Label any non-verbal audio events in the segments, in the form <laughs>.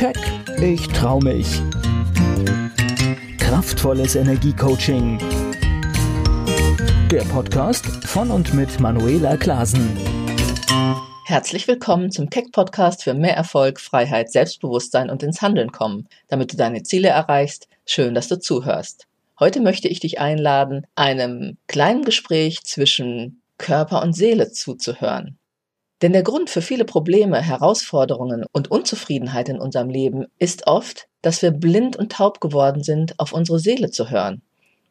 Keck, ich trau mich. Kraftvolles Energiecoaching. Der Podcast von und mit Manuela Klasen. Herzlich willkommen zum Keck Podcast für mehr Erfolg, Freiheit, Selbstbewusstsein und ins Handeln kommen, damit du deine Ziele erreichst. Schön, dass du zuhörst. Heute möchte ich dich einladen, einem kleinen Gespräch zwischen Körper und Seele zuzuhören. Denn der Grund für viele Probleme, Herausforderungen und Unzufriedenheit in unserem Leben ist oft, dass wir blind und taub geworden sind, auf unsere Seele zu hören.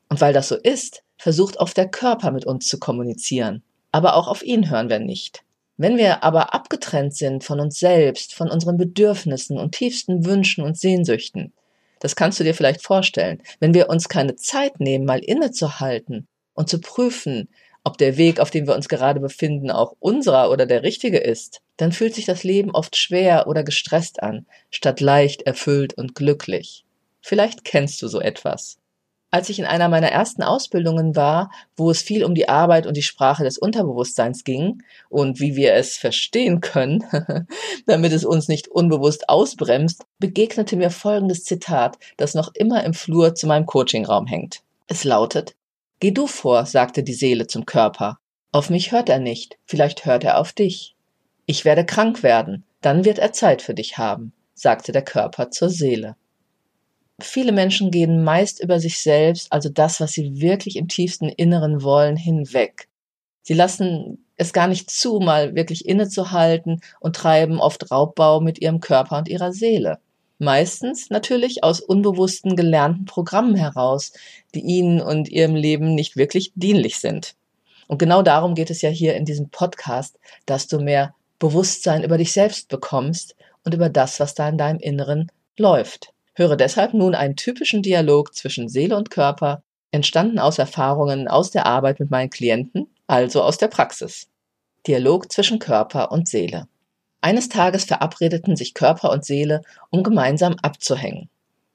Und weil das so ist, versucht oft der Körper mit uns zu kommunizieren. Aber auch auf ihn hören wir nicht. Wenn wir aber abgetrennt sind von uns selbst, von unseren Bedürfnissen und tiefsten Wünschen und Sehnsüchten, das kannst du dir vielleicht vorstellen, wenn wir uns keine Zeit nehmen, mal innezuhalten und zu prüfen, ob der Weg, auf dem wir uns gerade befinden, auch unserer oder der richtige ist, dann fühlt sich das Leben oft schwer oder gestresst an, statt leicht, erfüllt und glücklich. Vielleicht kennst du so etwas. Als ich in einer meiner ersten Ausbildungen war, wo es viel um die Arbeit und die Sprache des Unterbewusstseins ging und wie wir es verstehen können, <laughs> damit es uns nicht unbewusst ausbremst, begegnete mir folgendes Zitat, das noch immer im Flur zu meinem Coachingraum hängt. Es lautet, Geh du vor, sagte die Seele zum Körper. Auf mich hört er nicht, vielleicht hört er auf dich. Ich werde krank werden, dann wird er Zeit für dich haben, sagte der Körper zur Seele. Viele Menschen gehen meist über sich selbst, also das, was sie wirklich im tiefsten Inneren wollen, hinweg. Sie lassen es gar nicht zu, mal wirklich innezuhalten und treiben oft Raubbau mit ihrem Körper und ihrer Seele. Meistens natürlich aus unbewussten gelernten Programmen heraus, die ihnen und ihrem Leben nicht wirklich dienlich sind. Und genau darum geht es ja hier in diesem Podcast, dass du mehr Bewusstsein über dich selbst bekommst und über das, was da in deinem Inneren läuft. Höre deshalb nun einen typischen Dialog zwischen Seele und Körper, entstanden aus Erfahrungen aus der Arbeit mit meinen Klienten, also aus der Praxis. Dialog zwischen Körper und Seele. Eines Tages verabredeten sich Körper und Seele, um gemeinsam abzuhängen.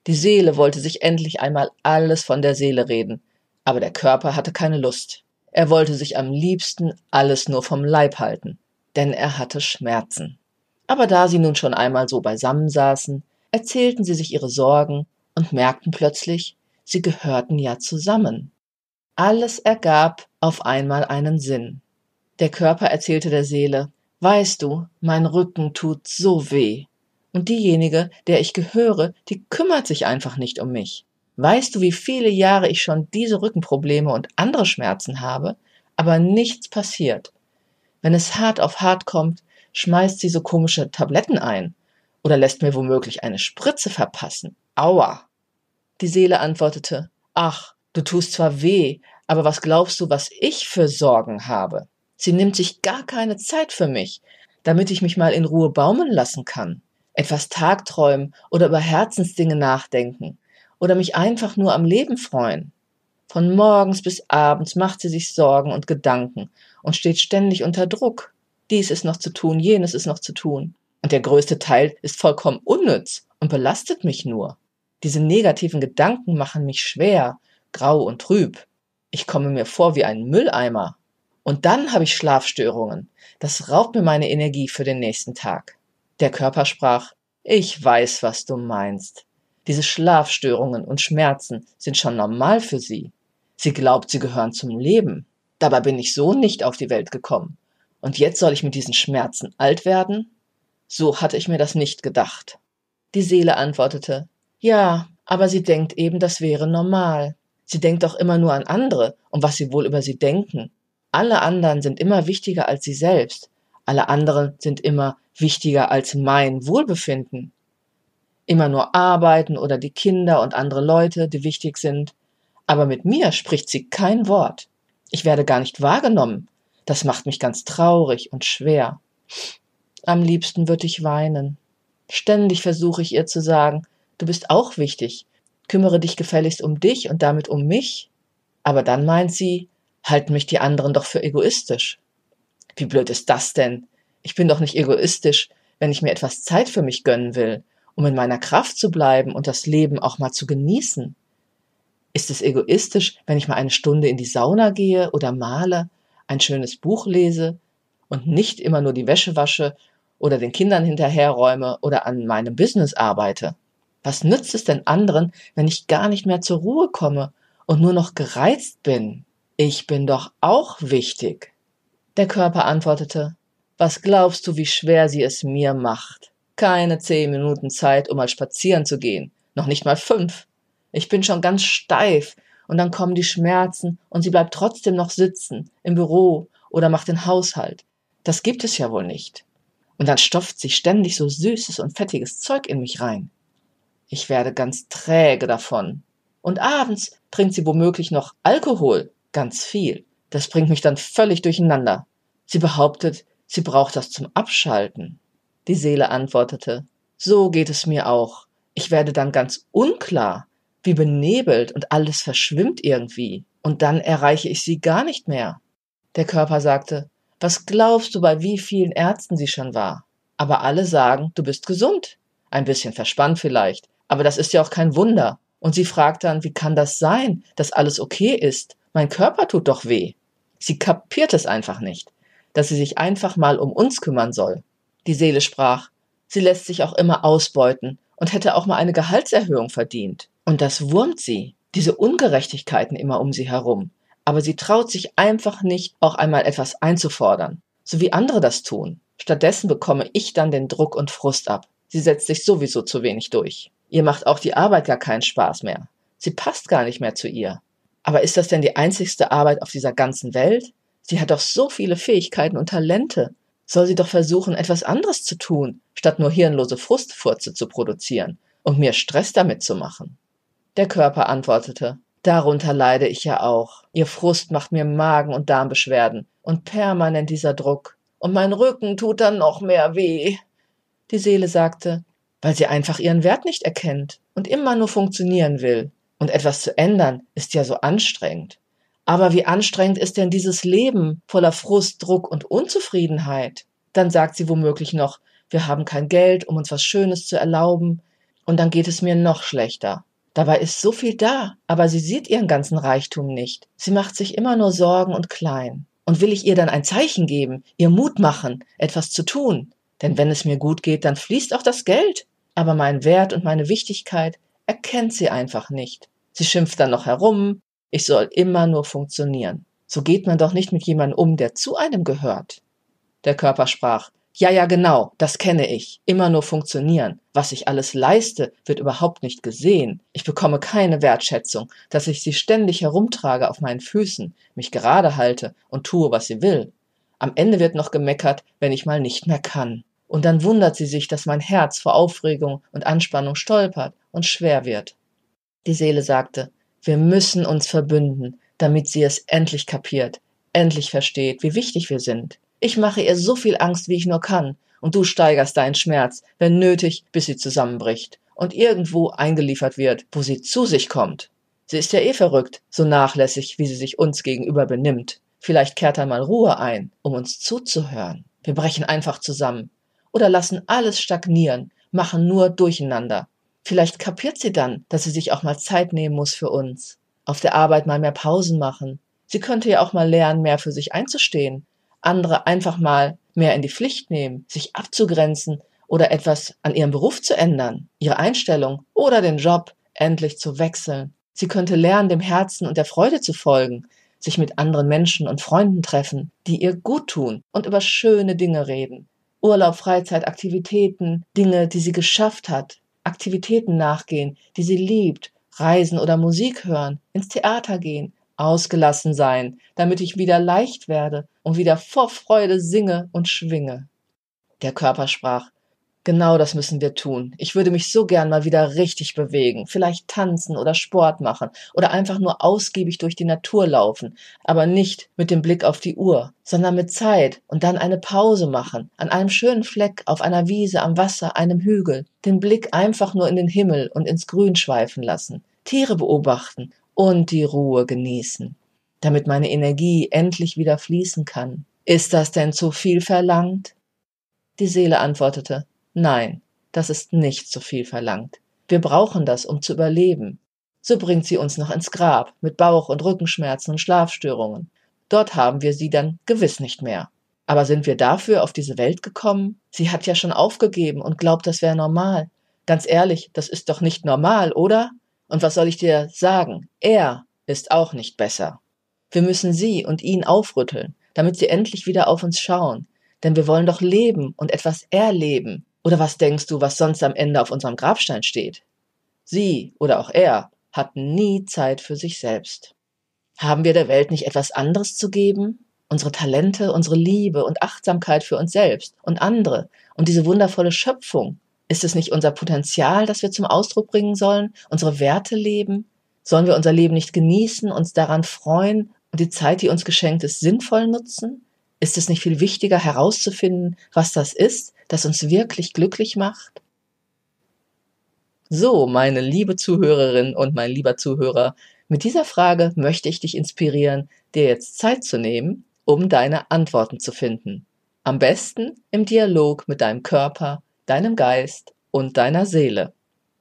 Die Seele wollte sich endlich einmal alles von der Seele reden, aber der Körper hatte keine Lust. Er wollte sich am liebsten alles nur vom Leib halten, denn er hatte Schmerzen. Aber da sie nun schon einmal so beisammen saßen, erzählten sie sich ihre Sorgen und merkten plötzlich, sie gehörten ja zusammen. Alles ergab auf einmal einen Sinn. Der Körper erzählte der Seele, Weißt du, mein Rücken tut so weh. Und diejenige, der ich gehöre, die kümmert sich einfach nicht um mich. Weißt du, wie viele Jahre ich schon diese Rückenprobleme und andere Schmerzen habe, aber nichts passiert. Wenn es hart auf hart kommt, schmeißt sie so komische Tabletten ein oder lässt mir womöglich eine Spritze verpassen. Aua. Die Seele antwortete, ach, du tust zwar weh, aber was glaubst du, was ich für Sorgen habe? Sie nimmt sich gar keine Zeit für mich, damit ich mich mal in Ruhe baumeln lassen kann, etwas tagträumen oder über Herzensdinge nachdenken oder mich einfach nur am Leben freuen. Von morgens bis abends macht sie sich Sorgen und Gedanken und steht ständig unter Druck. Dies ist noch zu tun, jenes ist noch zu tun. Und der größte Teil ist vollkommen unnütz und belastet mich nur. Diese negativen Gedanken machen mich schwer, grau und trüb. Ich komme mir vor wie ein Mülleimer. Und dann habe ich Schlafstörungen. Das raubt mir meine Energie für den nächsten Tag. Der Körper sprach, ich weiß, was du meinst. Diese Schlafstörungen und Schmerzen sind schon normal für sie. Sie glaubt, sie gehören zum Leben. Dabei bin ich so nicht auf die Welt gekommen. Und jetzt soll ich mit diesen Schmerzen alt werden? So hatte ich mir das nicht gedacht. Die Seele antwortete, ja, aber sie denkt eben, das wäre normal. Sie denkt doch immer nur an andere und was sie wohl über sie denken. Alle anderen sind immer wichtiger als sie selbst. Alle anderen sind immer wichtiger als mein Wohlbefinden. Immer nur arbeiten oder die Kinder und andere Leute, die wichtig sind. Aber mit mir spricht sie kein Wort. Ich werde gar nicht wahrgenommen. Das macht mich ganz traurig und schwer. Am liebsten würde ich weinen. Ständig versuche ich ihr zu sagen, du bist auch wichtig. Kümmere dich gefälligst um dich und damit um mich. Aber dann meint sie, halten mich die anderen doch für egoistisch. Wie blöd ist das denn? Ich bin doch nicht egoistisch, wenn ich mir etwas Zeit für mich gönnen will, um in meiner Kraft zu bleiben und das Leben auch mal zu genießen. Ist es egoistisch, wenn ich mal eine Stunde in die Sauna gehe oder male, ein schönes Buch lese und nicht immer nur die Wäsche wasche oder den Kindern hinterherräume oder an meinem Business arbeite. Was nützt es denn anderen, wenn ich gar nicht mehr zur Ruhe komme und nur noch gereizt bin? Ich bin doch auch wichtig. Der Körper antwortete, was glaubst du, wie schwer sie es mir macht? Keine zehn Minuten Zeit, um mal spazieren zu gehen. Noch nicht mal fünf. Ich bin schon ganz steif und dann kommen die Schmerzen und sie bleibt trotzdem noch sitzen im Büro oder macht den Haushalt. Das gibt es ja wohl nicht. Und dann stopft sie ständig so süßes und fettiges Zeug in mich rein. Ich werde ganz träge davon. Und abends trinkt sie womöglich noch Alkohol, ganz viel. Das bringt mich dann völlig durcheinander. Sie behauptet, sie braucht das zum Abschalten. Die Seele antwortete, so geht es mir auch. Ich werde dann ganz unklar, wie benebelt und alles verschwimmt irgendwie. Und dann erreiche ich sie gar nicht mehr. Der Körper sagte, was glaubst du, bei wie vielen Ärzten sie schon war? Aber alle sagen, du bist gesund. Ein bisschen verspannt vielleicht, aber das ist ja auch kein Wunder. Und sie fragt dann, wie kann das sein, dass alles okay ist? Mein Körper tut doch weh. Sie kapiert es einfach nicht, dass sie sich einfach mal um uns kümmern soll. Die Seele sprach, sie lässt sich auch immer ausbeuten und hätte auch mal eine Gehaltserhöhung verdient. Und das wurmt sie, diese Ungerechtigkeiten immer um sie herum aber sie traut sich einfach nicht, auch einmal etwas einzufordern, so wie andere das tun. Stattdessen bekomme ich dann den Druck und Frust ab. Sie setzt sich sowieso zu wenig durch. Ihr macht auch die Arbeit gar keinen Spaß mehr. Sie passt gar nicht mehr zu ihr. Aber ist das denn die einzigste Arbeit auf dieser ganzen Welt? Sie hat doch so viele Fähigkeiten und Talente. Soll sie doch versuchen, etwas anderes zu tun, statt nur hirnlose Frustfurze zu produzieren und mir Stress damit zu machen. Der Körper antwortete, Darunter leide ich ja auch. Ihr Frust macht mir Magen- und Darmbeschwerden und permanent dieser Druck. Und mein Rücken tut dann noch mehr weh. Die Seele sagte, weil sie einfach ihren Wert nicht erkennt und immer nur funktionieren will. Und etwas zu ändern ist ja so anstrengend. Aber wie anstrengend ist denn dieses Leben voller Frust, Druck und Unzufriedenheit? Dann sagt sie womöglich noch, wir haben kein Geld, um uns was Schönes zu erlauben, und dann geht es mir noch schlechter. Dabei ist so viel da, aber sie sieht ihren ganzen Reichtum nicht. Sie macht sich immer nur Sorgen und klein. Und will ich ihr dann ein Zeichen geben, ihr Mut machen, etwas zu tun? Denn wenn es mir gut geht, dann fließt auch das Geld. Aber mein Wert und meine Wichtigkeit erkennt sie einfach nicht. Sie schimpft dann noch herum, ich soll immer nur funktionieren. So geht man doch nicht mit jemandem um, der zu einem gehört. Der Körper sprach, ja, ja, genau, das kenne ich. Immer nur funktionieren. Was ich alles leiste, wird überhaupt nicht gesehen. Ich bekomme keine Wertschätzung, dass ich sie ständig herumtrage auf meinen Füßen, mich gerade halte und tue, was sie will. Am Ende wird noch gemeckert, wenn ich mal nicht mehr kann. Und dann wundert sie sich, dass mein Herz vor Aufregung und Anspannung stolpert und schwer wird. Die Seele sagte, wir müssen uns verbünden, damit sie es endlich kapiert, endlich versteht, wie wichtig wir sind. Ich mache ihr so viel Angst, wie ich nur kann, und du steigerst deinen Schmerz, wenn nötig, bis sie zusammenbricht und irgendwo eingeliefert wird, wo sie zu sich kommt. Sie ist ja eh verrückt, so nachlässig, wie sie sich uns gegenüber benimmt. Vielleicht kehrt einmal Ruhe ein, um uns zuzuhören. Wir brechen einfach zusammen oder lassen alles stagnieren, machen nur Durcheinander. Vielleicht kapiert sie dann, dass sie sich auch mal Zeit nehmen muss für uns. Auf der Arbeit mal mehr Pausen machen. Sie könnte ja auch mal lernen, mehr für sich einzustehen andere einfach mal mehr in die Pflicht nehmen, sich abzugrenzen oder etwas an ihrem Beruf zu ändern, ihre Einstellung oder den Job endlich zu wechseln. Sie könnte lernen, dem Herzen und der Freude zu folgen, sich mit anderen Menschen und Freunden treffen, die ihr gut tun und über schöne Dinge reden. Urlaub, Freizeit, Aktivitäten, Dinge, die sie geschafft hat, Aktivitäten nachgehen, die sie liebt, reisen oder Musik hören, ins Theater gehen, ausgelassen sein, damit ich wieder leicht werde und wieder vor Freude singe und schwinge. Der Körper sprach, genau das müssen wir tun. Ich würde mich so gern mal wieder richtig bewegen, vielleicht tanzen oder Sport machen oder einfach nur ausgiebig durch die Natur laufen, aber nicht mit dem Blick auf die Uhr, sondern mit Zeit und dann eine Pause machen, an einem schönen Fleck, auf einer Wiese, am Wasser, einem Hügel, den Blick einfach nur in den Himmel und ins Grün schweifen lassen, Tiere beobachten und die Ruhe genießen, damit meine Energie endlich wieder fließen kann. Ist das denn zu viel verlangt? Die Seele antwortete, nein, das ist nicht zu viel verlangt. Wir brauchen das, um zu überleben. So bringt sie uns noch ins Grab mit Bauch- und Rückenschmerzen und Schlafstörungen. Dort haben wir sie dann gewiss nicht mehr. Aber sind wir dafür auf diese Welt gekommen? Sie hat ja schon aufgegeben und glaubt, das wäre normal. Ganz ehrlich, das ist doch nicht normal, oder? Und was soll ich dir sagen? Er ist auch nicht besser. Wir müssen sie und ihn aufrütteln, damit sie endlich wieder auf uns schauen. Denn wir wollen doch leben und etwas erleben. Oder was denkst du, was sonst am Ende auf unserem Grabstein steht? Sie oder auch er hatten nie Zeit für sich selbst. Haben wir der Welt nicht etwas anderes zu geben? unsere Talente, unsere Liebe und Achtsamkeit für uns selbst und andere und diese wundervolle Schöpfung. Ist es nicht unser Potenzial, das wir zum Ausdruck bringen sollen, unsere Werte leben? Sollen wir unser Leben nicht genießen, uns daran freuen und die Zeit, die uns geschenkt ist, sinnvoll nutzen? Ist es nicht viel wichtiger herauszufinden, was das ist, das uns wirklich glücklich macht? So, meine liebe Zuhörerin und mein lieber Zuhörer, mit dieser Frage möchte ich dich inspirieren, dir jetzt Zeit zu nehmen um deine Antworten zu finden. Am besten im Dialog mit deinem Körper, deinem Geist und deiner Seele.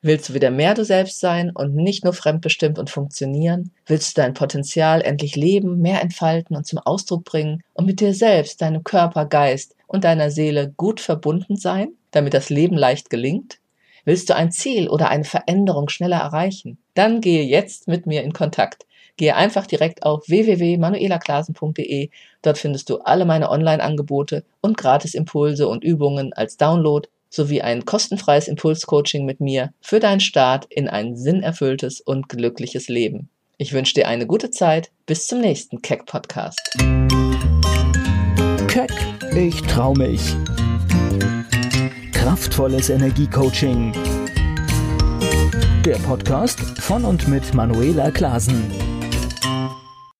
Willst du wieder mehr du selbst sein und nicht nur fremdbestimmt und funktionieren? Willst du dein Potenzial endlich leben, mehr entfalten und zum Ausdruck bringen und mit dir selbst, deinem Körper, Geist und deiner Seele gut verbunden sein, damit das Leben leicht gelingt? Willst du ein Ziel oder eine Veränderung schneller erreichen? Dann gehe jetzt mit mir in Kontakt. Gehe einfach direkt auf www.manuelaklasen.de. Dort findest du alle meine Online-Angebote und Gratis-Impulse und Übungen als Download sowie ein kostenfreies Impulscoaching mit mir für deinen Start in ein sinnerfülltes und glückliches Leben. Ich wünsche dir eine gute Zeit. Bis zum nächsten Keck Podcast. Keck, ich trau mich. Kraftvolles Energiecoaching. Der Podcast von und mit Manuela Klasen.